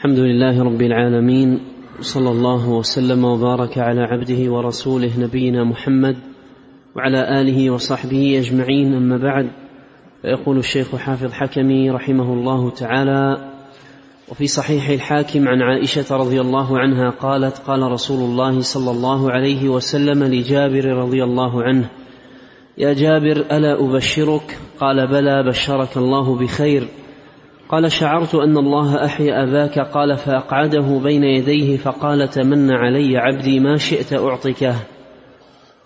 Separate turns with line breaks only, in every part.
الحمد لله رب العالمين صلى الله وسلم وبارك على عبده ورسوله نبينا محمد وعلى آله وصحبه أجمعين أما بعد فيقول الشيخ حافظ حكمي رحمه الله تعالى وفي صحيح الحاكم عن عائشة رضي الله عنها قالت قال رسول الله صلى الله عليه وسلم لجابر رضي الله عنه يا جابر ألا أبشرك؟ قال بلى بشرك الله بخير. قال شعرت أن الله أحيا أباك. قال فأقعده بين يديه فقال تمن علي عبدي. ما شئت اعطكه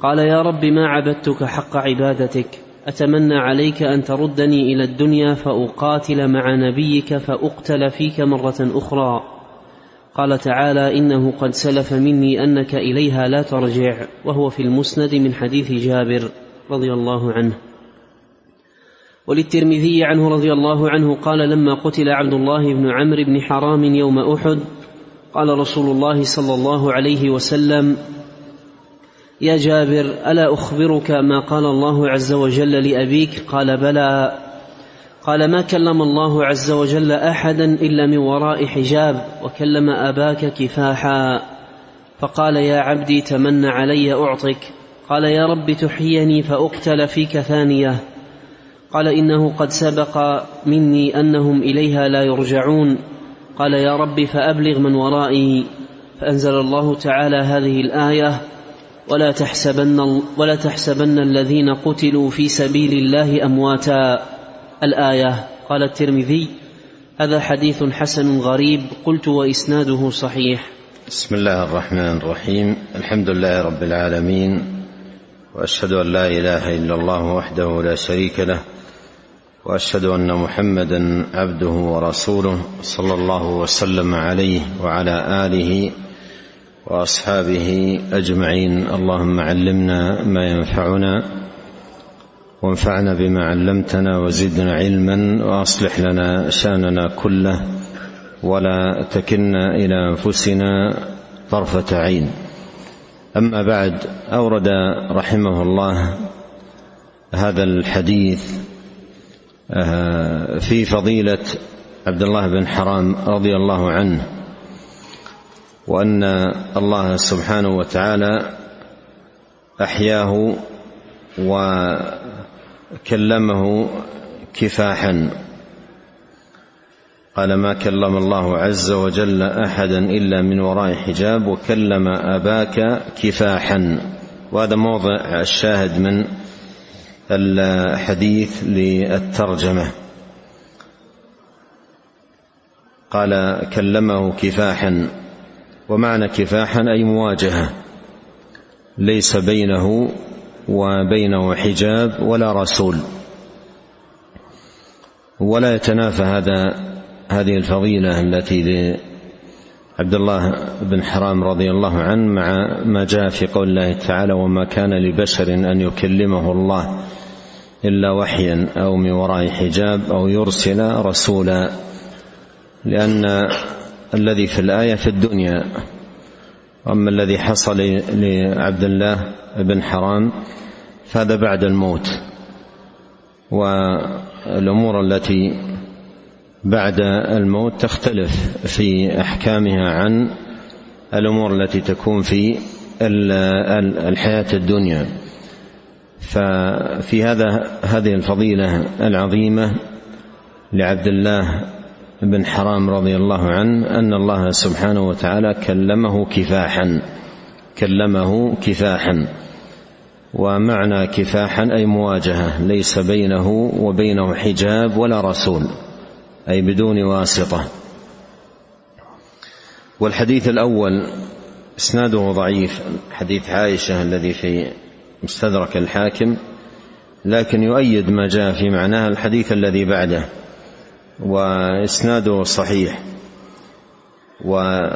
قال يا رب ما عبدتك حق عبادتك؟ أتمنى عليك أن تردني إلى الدنيا فأقاتل مع نبيك فأقتل فيك مرة أخرى. قال تعالى إنه قد سلف مني أنك إليها لا ترجع. وهو في المسند من حديث جابر رضي الله عنه. وللترمذي عنه رضي الله عنه قال لما قتل عبد الله بن عمرو بن حرام يوم أحد قال رسول الله صلى الله عليه وسلم يا جابر ألا أخبرك ما قال الله عز وجل لأبيك؟ قال بلى. قال ما كلم الله عز وجل أحدا إلا من وراء حجاب وكلم أباك كفاحا. فقال يا عبدي تمن علي أعطك. قال يا رب تحييني فأقتل فيك ثانية. قال إنه قد سبق مني أنهم إليها لا يرجعون. قال يا رب فأبلغ من ورائي. فأنزل الله تعالى هذه الآية ولا تحسبن ولا تحسبن الذين قتلوا في سبيل الله أمواتا. الآية قال الترمذي هذا حديث حسن غريب قلت وإسناده صحيح.
بسم الله الرحمن الرحيم. الحمد لله رب العالمين وأشهد أن لا إله إلا الله وحده لا شريك له وأشهد أن محمدا عبده ورسوله صلى الله وسلم عليه وعلى آله وأصحابه أجمعين. اللهم علمنا ما ينفعنا وانفعنا بما علمتنا وزدنا علما وأصلح لنا شأننا كله ولا تكلنا إلى أنفسنا طرفة عين. أما بعد أورد رحمه الله هذا الحديث في فضيلة عبد الله بن حرام رضي الله عنه وأن الله سبحانه وتعالى أحياه وكلمه كفاحا. قال ما كلم الله عز وجل أحدا إلا من وراء حجاب وكلم أباك كفاحا. وهذا موضع الشاهد من الحديث للترجمة. قال كلمه كفاحا. ومعنى كفاحا أي مواجهة. ليس بينه وبينه حجاب ولا رسول. ولا يتنافى هذا هذه الفضيلة التي لعبد الله بن حرام رضي الله عنه مع ما جاء في قول الله تعالى وما كان لبشر أن يكلمه الله إلا وحيا أو من وراء حجاب أو يرسل رسولا لأن الذي في الآية في الدنيا واما الذي حصل لعبد الله بن حرام فهذا بعد الموت والأمور التي بعد الموت تختلف في أحكامها عن الأمور التي تكون في الحياة الدنيا. ففي هذا هذه الفضيلة العظيمة لعبد الله بن حرام رضي الله عنه أن الله سبحانه وتعالى كلمه كفاحا كلمه كفاحا. ومعنى كفاحا أي مواجهة ليس بينه وبينه حجاب ولا رسول أي بدون واسطة. والحديث الأول إسناده ضعيف حديث عائشة الذي في مستدرك الحاكم لكن يؤيد ما جاء في معناه الحديث الذي بعده وإسناده صحيح. وقول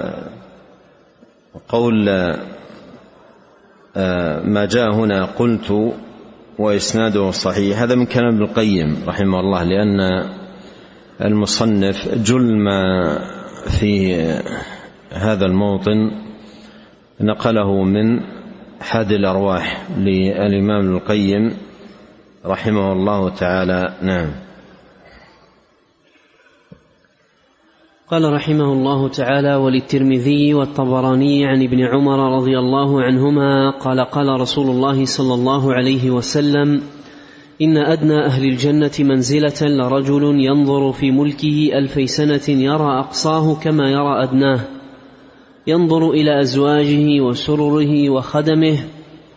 ما جاء هنا قلت وإسناده صحيح. هذا من كلام ابن القيم رحمه الله لأن المصنف جل ما في هذا الموطن نقله من حاد الأرواح للإمام ابن القيم رحمه الله تعالى. نعم.
قال رحمه الله تعالى وللترمذي والطبراني عن ابن عمر رضي الله عنهما قال قال رسول الله صلى الله عليه وسلم إن أدنى أهل الجنة منزلة لرجل ينظر في ملكه ألفي سنة يرى أقصاه كما يرى أدناه. ينظر إلى أزواجه وسرره وخدمه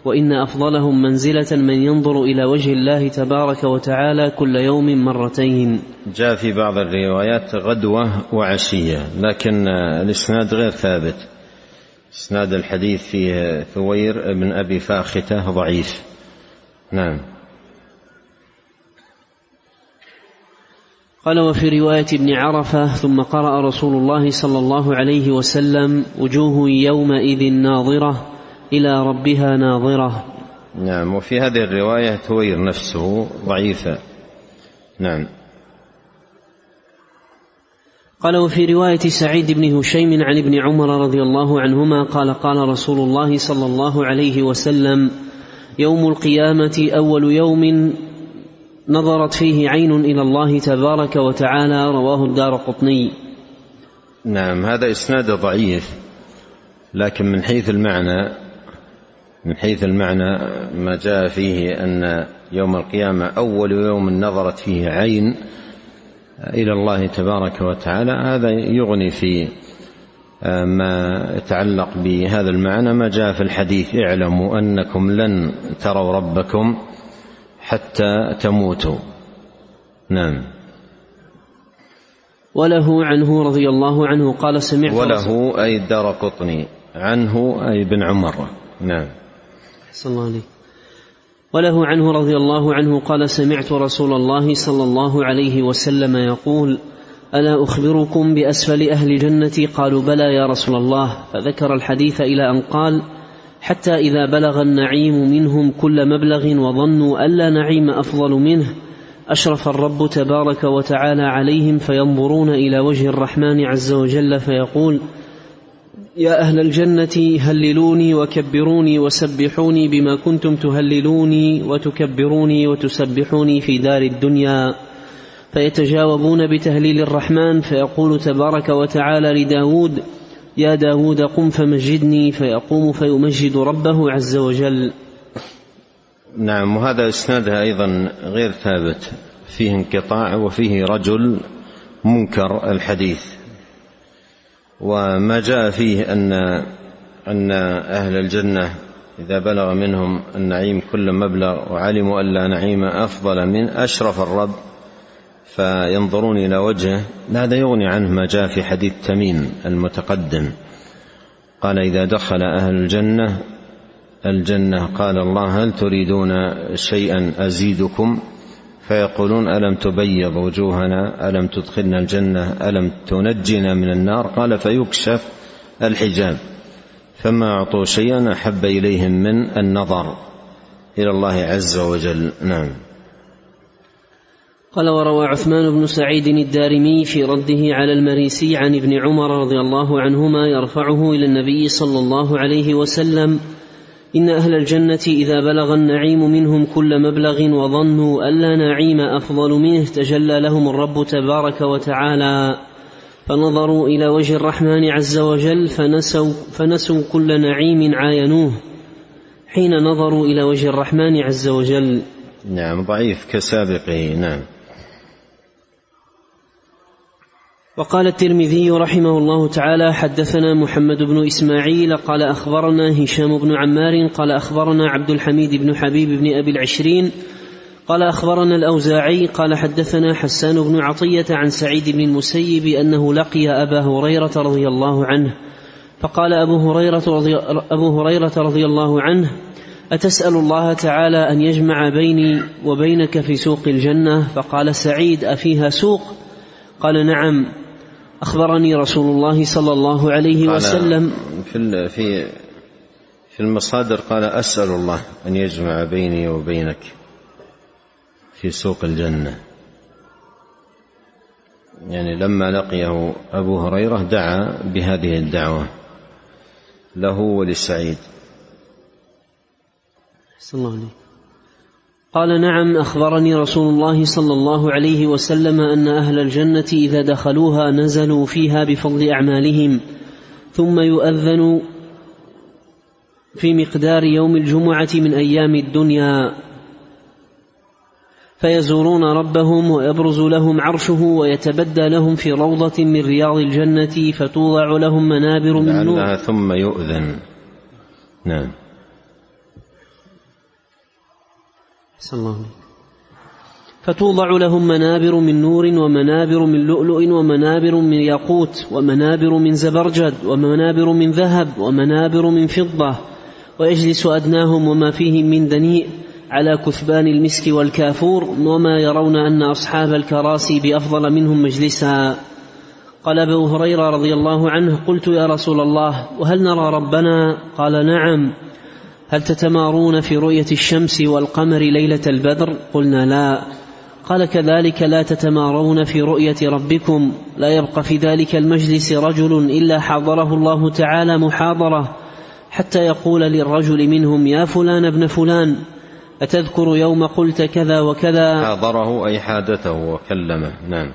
وإن أفضلهم منزلة من ينظر إلى وجه الله تبارك وتعالى كل يوم مرتين.
جاء في بعض الروايات غدوة وعشية لكن الإسناد غير ثابت. إسناد الحديث فيه ثوير بن أبي فاختة ضعيف. نعم.
قال وفي رواية ابن عرفة ثم قرأ رسول الله صلى الله عليه وسلم وجوه يومئذ ناظرة إلى ربها ناظرة.
نعم وفي هذه الرواية ثوير نفسه ضعيفة. نعم.
قال وفي رواية سعيد بن هشيم عن ابن عمر رضي الله عنهما قال قال رسول الله صلى الله عليه وسلم يوم القيامة أول يوم نظرت فيه عين إلى الله تبارك وتعالى رواه الدار قطني.
نعم هذا إسناد ضعيف لكن من حيث المعنى من حيث المعنى ما جاء فيه أن يوم القيامة أول يوم نظرت فيه عين إلى الله تبارك وتعالى هذا يغني في ما يتعلق بهذا المعنى. ما جاء في الحديث اعلموا أنكم لن تروا ربكم حتى تموتوا. نعم.
وله عنه رضي الله عنه قال سمعت
وله أي الدار قطني. عنه أي بن عمر. نعم.
صلى الله عليه وله عنه رضي الله عنه قال سمعت رسول الله صلى الله عليه وسلم يقول ألا أخبركم بأسفل أهل جنتي؟ قالوا بلى يا رسول الله. فذكر الحديث إلى أن قال حتى إذا بلغ النعيم منهم كل مبلغ وظنوا الا نعيم أفضل منه أشرف الرب تبارك وتعالى عليهم فينظرون إلى وجه الرحمن عز وجل فيقول يا أهل الجنة هللوني وكبروني وسبحوني بما كنتم تهللوني وتكبروني وتسبحوني في دار الدنيا. فيتجاوبون بتهليل الرحمن فيقول تبارك وتعالى لداود يا داود قم فمجدني فيقوم فيمجد ربه عز وجل.
نعم وهذا إسنادها أيضا غير ثابت. فيه انقطاع وفيه رجل منكر الحديث. وما جاء فيه أن أن أهل الجنة إذا بلغ منهم النعيم كل مبلغ وعلموا أن لا نعيم أفضل من أشرف الرب فينظرون إلى وجهه. هذا يغني عنه ما جاء في حديث تميم المتقدم. قال إذا دخل أهل الجنة الجنة قال الله هل تريدون شيئا أزيدكم؟ فيقولون ألم تبيض وجوهنا؟ ألم تدخلنا الجنة؟ ألم تنجنا من النار؟ قال فيكشف الحجاب. فما أعطوا شيئا أحب إليهم من النظر إلى الله عز وجل. نعم.
قال وروى عثمان بن سعيد الدارمي في رده على المريسي عن ابن عمر رضي الله عنهما يرفعه إلى النبي صلى الله عليه وسلم إن أهل الجنة إذا بلغ النعيم منهم كل مبلغ وظنوا ألا نعيم أفضل منه تجلى لهم الرب تبارك وتعالى. فنظروا إلى وجه الرحمن عز وجل فنسوا, فنسوا كل نعيم عاينوه. حين نظروا إلى وجه الرحمن عز وجل
نعم ضعيف كسابقه نعم.
وقال الترمذي رحمه الله تعالى حدثنا محمد بن إسماعيل قال أخبرنا هشام بن عمار قال أخبرنا عبد الحميد بن حبيب بن أبي العشرين قال أخبرنا الأوزاعي قال حدثنا حسان بن عطية عن سعيد بن المسيب أنه لقي أبا هريرة رضي الله عنه فقال أبو هريرة رضي, أبو هريرة رضي الله عنه أتسأل الله تعالى أن يجمع بيني وبينك في سوق الجنة؟ فقال سعيد أفيها سوق؟ قال نعم. أخبرني رسول الله صلى الله عليه وسلم.
في في في المصادر قال أسأل الله أن يجمع بيني وبينك في سوق الجنة. يعني لما لقيه أبو هريرة دعا بهذه الدعوة له ولسعيد.
الله عليك. قال نعم أخبرني رسول الله صلى الله عليه وسلم أن أهل الجنة إذا دخلوها نزلوا فيها بفضل أعمالهم ثم يؤذن في مقدار يوم الجمعة من أيام الدنيا. فيزورون ربهم ويبرز لهم عرشه ويتبدى لهم في روضة من رياض الجنة فتوضع لهم منابر من نور.
ثم يؤذن. نعم.
الله فتوضع لهم منابر من نور ومنابر من لؤلؤ ومنابر من ياقوت ومنابر من زبرجد ومنابر من ذهب ومنابر من فضة. ويجلس أدناهم وما فيهم من دنيء على كثبان المسك والكافور وما يرون أن أصحاب الكراسي بأفضل منهم مجلسا. قال أبو هريرة رضي الله عنه قلت يا رسول الله وهل نرى ربنا؟ قال نعم. هل تتمارون في رؤية الشمس والقمر ليلة البدر؟ قلنا لا. قال كذلك لا تتمارون في رؤية ربكم. لا يبقى في ذلك المجلس رجل إلا حضره الله تعالى محاضرة حتى يقول للرجل منهم يا فلان ابن فلان أتذكر يوم قلت كذا وكذا؟
حاضره أي حادثه وكلمه نعم.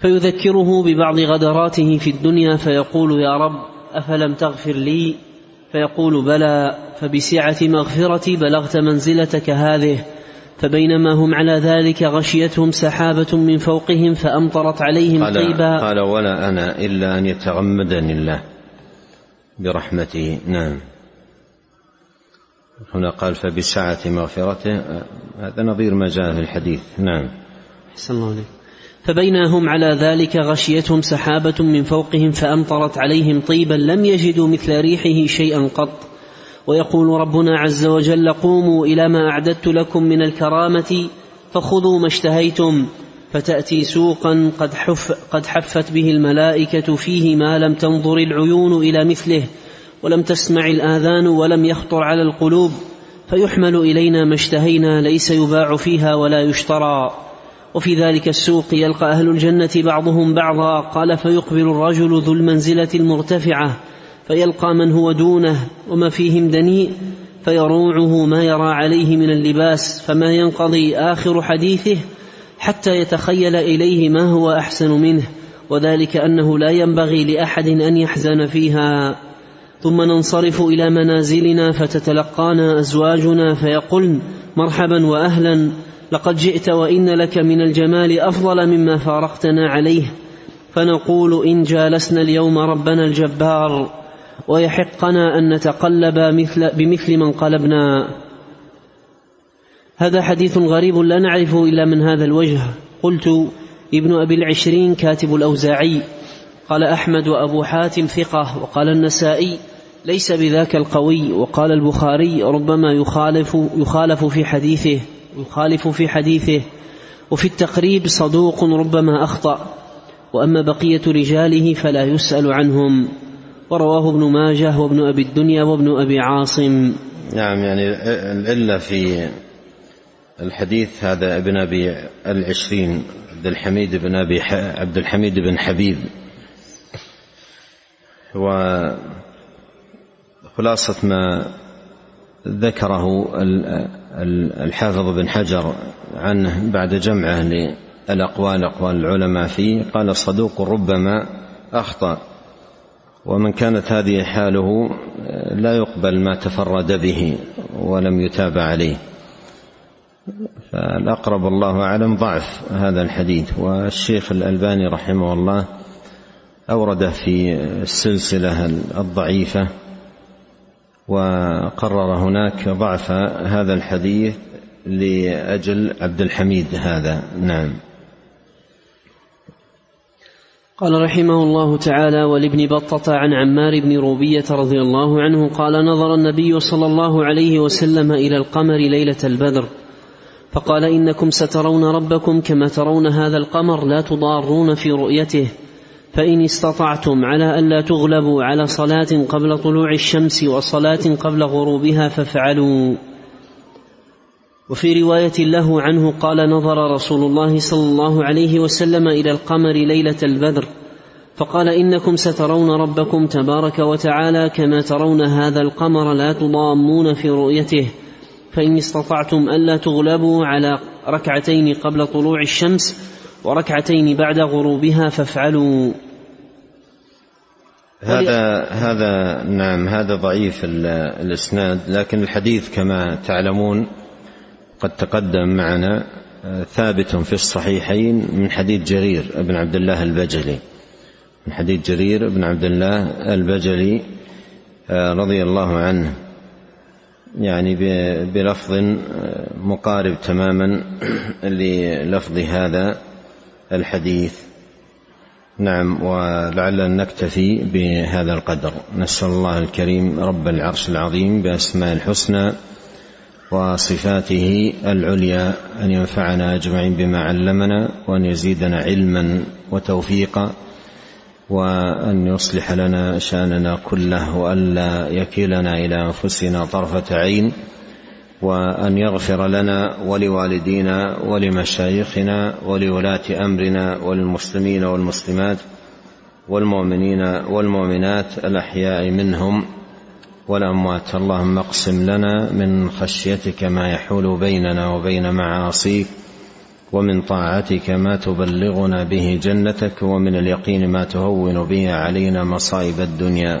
فيذكره ببعض غدراته في الدنيا فيقول يا رب أفلم تغفر لي؟ فيقول بلى فبسعة مغفرتي بلغت منزلتك هذه فبينما هم على ذلك غشيتهم سحابة من فوقهم فأمطرت عليهم
قال طيبا. قال ولا أنا إلا أن يتغمدني الله. برحمته نعم. هنا قال فبسعة مغفرته. هذا نظير ما جاء في الحديث نعم.
أحسن الله عليك فبينا هم على ذلك غشيتهم سحابة من فوقهم فأمطرت عليهم طيبا لم يجدوا مثل ريحه شيئا قط. ويقول ربنا عز وجل قوموا إلى ما أعددت لكم من الكرامة فخذوا ما اشتهيتم فتأتي سوقا قد, حف قد حفت به الملائكة فيه ما لم تنظر العيون إلى مثله ولم تسمع الآذان ولم يخطر على القلوب فيحمل إلينا ما اشتهينا ليس يباع فيها ولا يشترى. وفي ذلك السوق يلقى أهل الجنة بعضهم بعضا. قال فيقبل الرجل ذو المنزلة المرتفعة فيلقى من هو دونه وما فيهم دنيء فيروعه ما يرى عليه من اللباس فما ينقضي آخر حديثه حتى يتخيل إليه ما هو أحسن منه. وذلك أنه لا ينبغي لأحد أن يحزن فيها. ثم ننصرف إلى منازلنا فتتلقانا أزواجنا فيقولن مرحبا وأهلا. لقد جئت وإن لك من الجمال أفضل مما فارقتنا عليه. فنقول إن جالسنا اليوم ربنا الجبار ويحقنا أن نتقلب مثل بمثل من قلبنا. هذا حديث غريب لا نعرفه إلا من هذا الوجه. قلت ابن أبي العشرين كاتب الأوزاعي قال أحمد وأبو حاتم ثقة وقال النسائي ليس بذاك القوي وقال البخاري ربما يخالف يخالف في حديثه. يخالف في حديثه وفي التقريب صدوق ربما أخطأ وأما بقية رجاله فلا يسأل عنهم. ورواه ابن ماجه وابن أبي الدنيا وابن أبي عاصم.
نعم يعني العلة في الحديث هذا ابن أبي العشرين عبد الحميد بن أبي عبد الحميد بن حبيب. وخلاصة ما ذكره الحافظ بن حجر عنه بعد جمعه للأقوال أقوال العلماء فيه قال صدوق ربما أخطأ ومن كانت هذه حاله لا يقبل ما تفرد به ولم يتابع عليه. فالأقرب الله أعلم ضعف هذا الحديث والشيخ الألباني رحمه الله أورده في السلسلة الضعيفة وقرر هناك ضعف هذا الحديث لأجل عبد الحميد هذا. نعم.
قال رحمه الله تعالى ولابن بطة عن عمار بن روبية رضي الله عنه قال نظر النبي صلى الله عليه وسلم إلى القمر ليلة البدر فقال إنكم سترون ربكم كما ترون هذا القمر لا تضارون في رؤيته. فإن استطعتم على ألا تغلبوا على صلاة قبل طلوع الشمس وصلاة قبل غروبها فافعلوا. وفي رواية له عنه قال نظر رسول الله صلى الله عليه وسلم إلى القمر ليلة البدر فقال إنكم سترون ربكم تبارك وتعالى كما ترون هذا القمر لا تضامون في رؤيته. فإن استطعتم ألا تغلبوا على ركعتين قبل طلوع الشمس وركعتين بعد غروبها فافعلوا.
هذا هذا نعم هذا ضعيف الإسناد لكن الحديث كما تعلمون قد تقدم معنا ثابت في الصحيحين من حديث جرير بن عبد الله البجلي. من حديث جرير بن عبد الله البجلي آه، رضي الله عنه. يعني بلفظ آه، مقارب تماما للفظ هذا. الحديث. نعم ولعلنا نكتفي بهذا القدر. نسأل الله الكريم رب العرش العظيم بأسماء الحسنى وصفاته العليا أن ينفعنا أجمعين بما علمنا وأن يزيدنا علما وتوفيقا وأن يصلح لنا شأننا كله والا يكلنا إلى أنفسنا طرفة عين. وأن يغفر لنا ولوالدينا ولمشايخنا ولولاة أمرنا وللمسلمين والمسلمات والمؤمنين والمؤمنات الأحياء منهم والأموات. اللهم اقسم لنا من خشيتك ما يحول بيننا وبين معاصيك ومن طاعتك ما تبلغنا به جنتك ومن اليقين ما تهون به علينا مصائب الدنيا.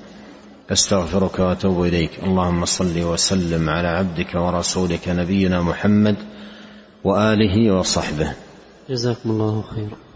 أستغفرك وأتوب إليك. اللهم صل وسلم على عبدك ورسولك نبينا محمد وآله وصحبه.
جزاكم الله خيرا.